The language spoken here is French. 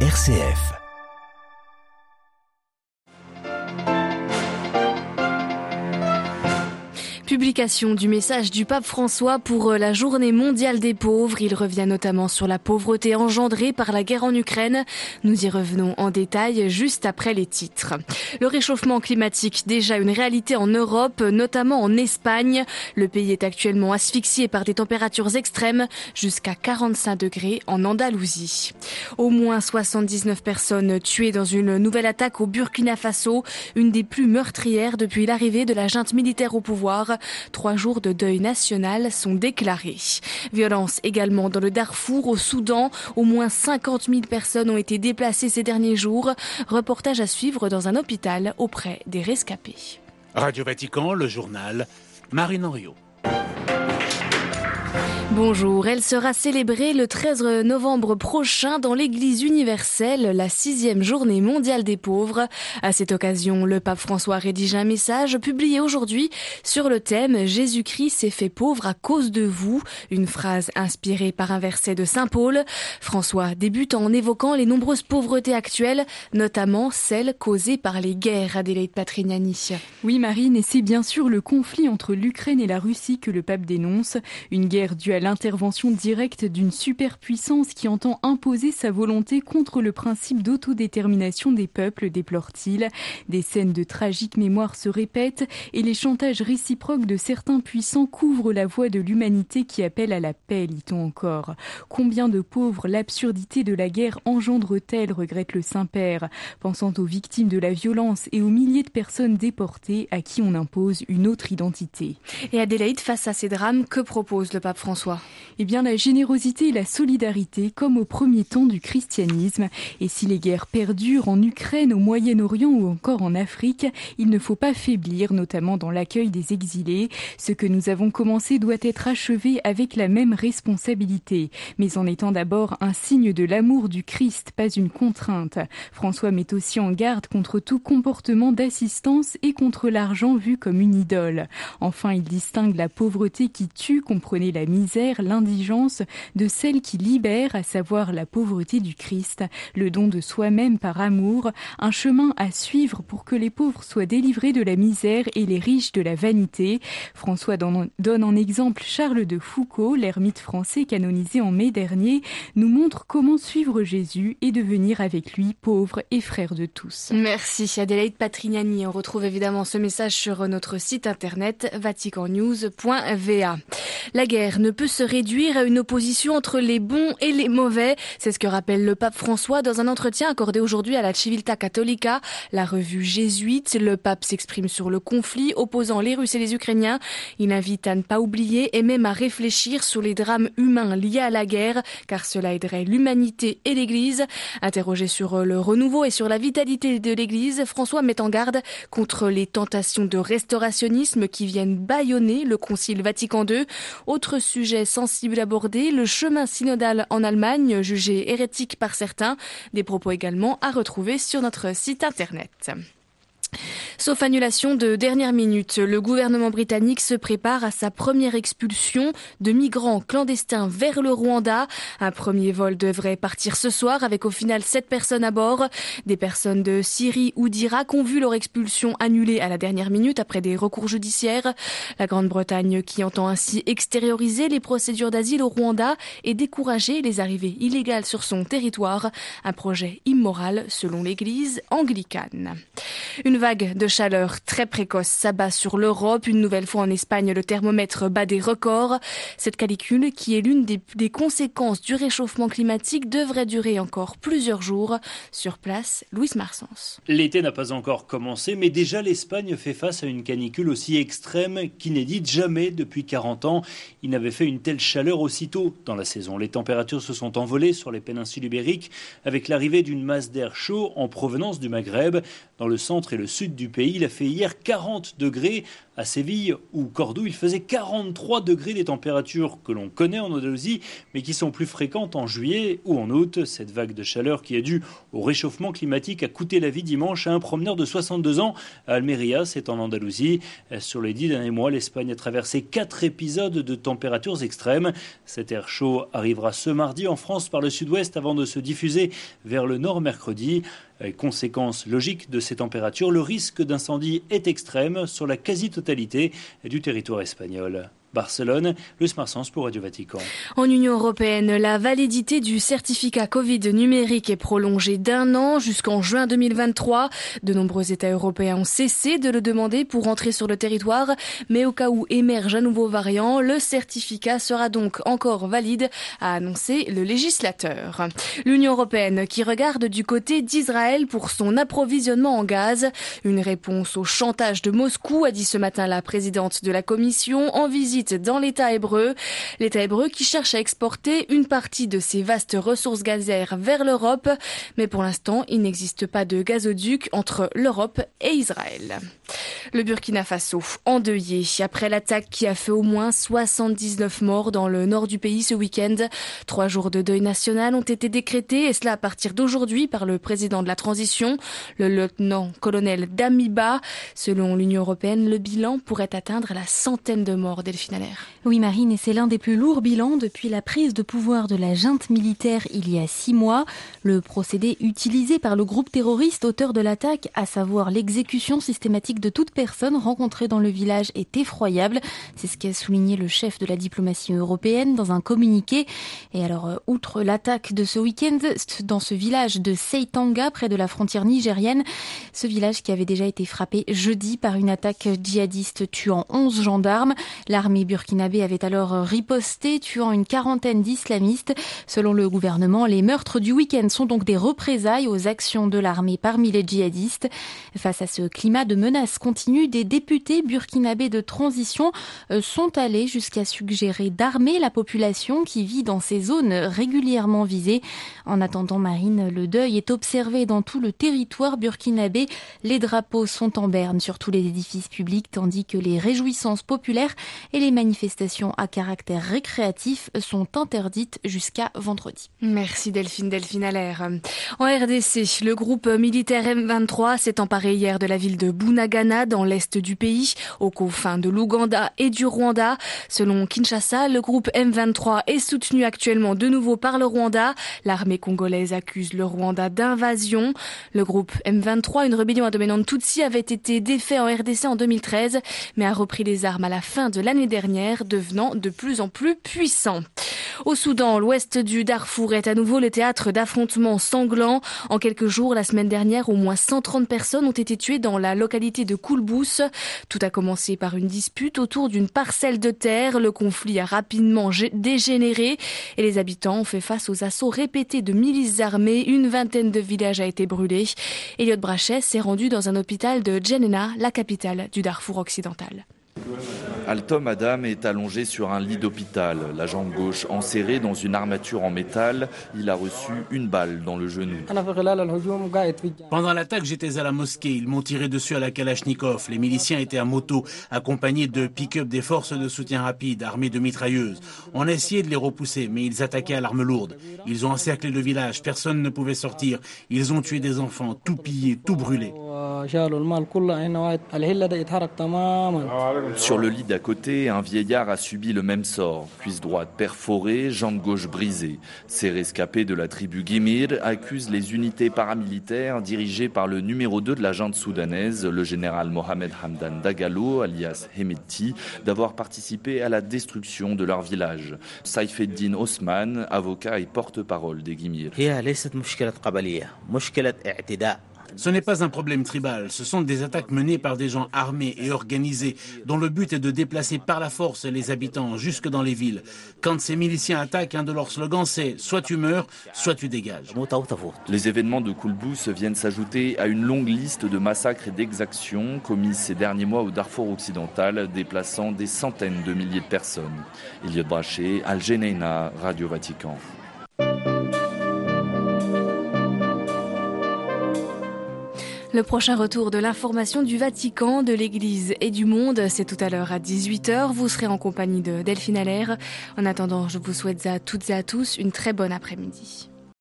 RCF. Publication du message du pape François pour euh, la journée mondiale des pauvres. Il revient notamment sur la pauvreté engendrée par la guerre en Ukraine. Nous y revenons en détail juste après les titres. Le réchauffement climatique, déjà une réalité en Europe, notamment en Espagne. Le pays est actuellement asphyxié par des températures extrêmes jusqu'à 45 degrés en Andalousie. Au moins 79 personnes tuées dans une nouvelle attaque au Burkina Faso, une des plus meurtrières depuis l'arrivée de la junte militaire au pouvoir. Trois jours de deuil national sont déclarés. Violence également dans le Darfour, au Soudan. Au moins 50 000 personnes ont été déplacées ces derniers jours. Reportage à suivre dans un hôpital auprès des rescapés. Radio Vatican, le journal, Marine Henriot. Bonjour, elle sera célébrée le 13 novembre prochain dans l'Église universelle, la sixième journée mondiale des pauvres. À cette occasion, le pape François rédige un message publié aujourd'hui sur le thème Jésus-Christ s'est fait pauvre à cause de vous, une phrase inspirée par un verset de Saint Paul. François débute en évoquant les nombreuses pauvretés actuelles, notamment celles causées par les guerres, Adélaïde Patrignani. Oui, Marine, et c'est bien sûr le conflit entre l'Ukraine et la Russie que le pape dénonce, une guerre due à l'intervention directe d'une superpuissance qui entend imposer sa volonté contre le principe d'autodétermination des peuples, déplore-t-il. Des scènes de tragique mémoire se répètent et les chantages réciproques de certains puissants couvrent la voie de l'humanité qui appelle à la paix, lit-on encore. Combien de pauvres l'absurdité de la guerre engendre-t-elle, regrette le Saint-Père, pensant aux victimes de la violence et aux milliers de personnes déportées à qui on impose une autre identité. Et Adélaïde, face à ces drames, que propose le pape François? Eh bien, la générosité et la solidarité, comme au premier temps du christianisme. Et si les guerres perdurent en Ukraine, au Moyen-Orient ou encore en Afrique, il ne faut pas faiblir, notamment dans l'accueil des exilés. Ce que nous avons commencé doit être achevé avec la même responsabilité, mais en étant d'abord un signe de l'amour du Christ, pas une contrainte. François met aussi en garde contre tout comportement d'assistance et contre l'argent vu comme une idole. Enfin, il distingue la pauvreté qui tue, comprenez la misère, l'indigence de celle qui libère, à savoir la pauvreté du Christ, le don de soi-même par amour, un chemin à suivre pour que les pauvres soient délivrés de la misère et les riches de la vanité. François donne en exemple Charles de Foucault, l'ermite français canonisé en mai dernier, nous montre comment suivre Jésus et devenir avec lui pauvre et frère de tous. Merci Adélaïde Patrignani. On retrouve évidemment ce message sur notre site internet vaticannews.va. La guerre ne peut se réduire à une opposition entre les bons et les mauvais. C'est ce que rappelle le pape François dans un entretien accordé aujourd'hui à la Civiltà Cattolica, la revue jésuite. Le pape s'exprime sur le conflit opposant les Russes et les Ukrainiens. Il invite à ne pas oublier et même à réfléchir sur les drames humains liés à la guerre, car cela aiderait l'humanité et l'Église. Interrogé sur le renouveau et sur la vitalité de l'Église, François met en garde contre les tentations de restaurationnisme qui viennent bâillonner le Concile Vatican II. Autre sujet sensible abordé, le chemin synodal en Allemagne, jugé hérétique par certains. Des propos également à retrouver sur notre site internet. Sauf annulation de dernière minute, le gouvernement britannique se prépare à sa première expulsion de migrants clandestins vers le Rwanda. Un premier vol devrait partir ce soir avec au final sept personnes à bord. Des personnes de Syrie ou d'Irak ont vu leur expulsion annulée à la dernière minute après des recours judiciaires. La Grande-Bretagne qui entend ainsi extérioriser les procédures d'asile au Rwanda et décourager les arrivées illégales sur son territoire. Un projet immoral selon l'église anglicane. Une vague de chaleur très précoce s'abat sur l'Europe. Une nouvelle fois en Espagne, le thermomètre bat des records. Cette calicule, qui est l'une des, conséquences du réchauffement climatique, devrait durer encore plusieurs jours. Sur place, Louis Marsens. L'été n'a pas encore commencé, mais déjà l'Espagne fait face à une canicule aussi extrême qu'inédite jamais depuis 40 ans. Il n'avait fait une telle chaleur aussitôt dans la saison. Les températures se sont envolées sur les péninsules ibériques avec l'arrivée d'une masse d'air chaud en provenance du Maghreb. Dans le centre et le sud du pays. Il a fait hier 40 degrés à Séville ou Cordoue, il faisait 43 degrés des températures que l'on connaît en Andalousie, mais qui sont plus fréquentes en juillet ou en août. Cette vague de chaleur qui est due au réchauffement climatique a coûté la vie dimanche à un promeneur de 62 ans à Almeria, c'est en Andalousie. Sur les dix derniers mois, l'Espagne a traversé quatre épisodes de températures extrêmes. Cet air chaud arrivera ce mardi en France par le sud-ouest avant de se diffuser vers le nord mercredi. Conséquence logique de ces températures, le risque d'incendie est extrême sur la quasi-totalité du territoire espagnol. Barcelone, le Smart pour Radio Vatican. En Union européenne, la validité du certificat Covid numérique est prolongée d'un an jusqu'en juin 2023. De nombreux États européens ont cessé de le demander pour entrer sur le territoire, mais au cas où émerge un nouveau variant, le certificat sera donc encore valide, a annoncé le législateur. L'Union européenne qui regarde du côté d'Israël pour son approvisionnement en gaz, une réponse au chantage de Moscou, a dit ce matin la présidente de la Commission en visite dans l'État hébreu. L'État hébreu qui cherche à exporter une partie de ses vastes ressources gazières vers l'Europe. Mais pour l'instant, il n'existe pas de gazoduc entre l'Europe et Israël. Le Burkina Faso, endeuillé après l'attaque qui a fait au moins 79 morts dans le nord du pays ce week-end. Trois jours de deuil national ont été décrétés, et cela à partir d'aujourd'hui par le président de la transition, le lieutenant-colonel Damiba. Selon l'Union européenne, le bilan pourrait atteindre la centaine de morts, Delphine Oui, Marine, et c'est l'un des plus lourds bilans depuis la prise de pouvoir de la junte militaire il y a six mois. Le procédé utilisé par le groupe terroriste auteur de l'attaque, à savoir l'exécution systématique de toute personne rencontrée dans le village est effroyable. C'est ce qu'a souligné le chef de la diplomatie européenne dans un communiqué. Et alors, euh, outre l'attaque de ce week-end dans ce village de Seitanga, près de la frontière nigérienne, ce village qui avait déjà été frappé jeudi par une attaque djihadiste tuant 11 gendarmes. L'armée burkinabé avait alors riposté, tuant une quarantaine d'islamistes. Selon le gouvernement, les meurtres du week-end sont donc des représailles aux actions de l'armée parmi les djihadistes. Face à ce climat de menace continue, des députés burkinabés de transition euh, sont allés jusqu'à suggérer d'armer la population qui vit dans ces zones régulièrement visées. En attendant, Marine, le deuil est observé dans tout le territoire burkinabé. Les drapeaux sont en berne sur tous les édifices publics, tandis que les réjouissances populaires et les manifestations à caractère récréatif sont interdites jusqu'à vendredi. Merci Delphine Delphine Allaire. En RDC, le groupe militaire M23 s'est emparé hier de la ville de Bunaga dans l'est du pays, aux confins de l'Ouganda et du Rwanda. Selon Kinshasa, le groupe M23 est soutenu actuellement de nouveau par le Rwanda. L'armée congolaise accuse le Rwanda d'invasion. Le groupe M23, une rébellion à dominante Tutsi, avait été défait en RDC en 2013, mais a repris les armes à la fin de l'année dernière, devenant de plus en plus puissant. Au Soudan, l'ouest du Darfour est à nouveau le théâtre d'affrontements sanglants. En quelques jours, la semaine dernière, au moins 130 personnes ont été tuées dans la localité de Koulbous. Tout a commencé par une dispute autour d'une parcelle de terre. Le conflit a rapidement dégénéré et les habitants ont fait face aux assauts répétés de milices armées. Une vingtaine de villages a été brûlé. Elliot Brachet s'est rendu dans un hôpital de Djenena, la capitale du Darfour occidental. Altom Adam est allongé sur un lit d'hôpital, la jambe gauche enserrée dans une armature en métal. Il a reçu une balle dans le genou. Pendant l'attaque, j'étais à la mosquée. Ils m'ont tiré dessus à la Kalachnikov. Les miliciens étaient à moto, accompagnés de pick-up des forces de soutien rapide, armés de mitrailleuses. On a essayé de les repousser, mais ils attaquaient à l'arme lourde. Ils ont encerclé le village. Personne ne pouvait sortir. Ils ont tué des enfants, tout pillé, tout brûlé. Sur le lit d'à côté, un vieillard a subi le même sort. Cuisse droite perforée, jambe gauche brisée. Ces rescapés de la tribu Gimir accusent les unités paramilitaires dirigées par le numéro 2 de la junte soudanaise, le général Mohamed Hamdan Dagalo, alias Hemeti, d'avoir participé à la destruction de leur village. Saifeddin Osman, avocat et porte-parole des Gimir. Ce n'est pas un problème tribal, ce sont des attaques menées par des gens armés et organisés, dont le but est de déplacer par la force les habitants jusque dans les villes. Quand ces miliciens attaquent, un de leurs slogans c'est soit tu meurs, soit tu dégages. Les événements de Koulbous viennent s'ajouter à une longue liste de massacres et d'exactions commises ces derniers mois au Darfour occidental, déplaçant des centaines de milliers de personnes. Eliot Braché, Al Radio Vatican. Le prochain retour de l'information du Vatican, de l'Église et du monde, c'est tout à l'heure à 18h. Vous serez en compagnie de Delphine Allaire. En attendant, je vous souhaite à toutes et à tous une très bonne après-midi.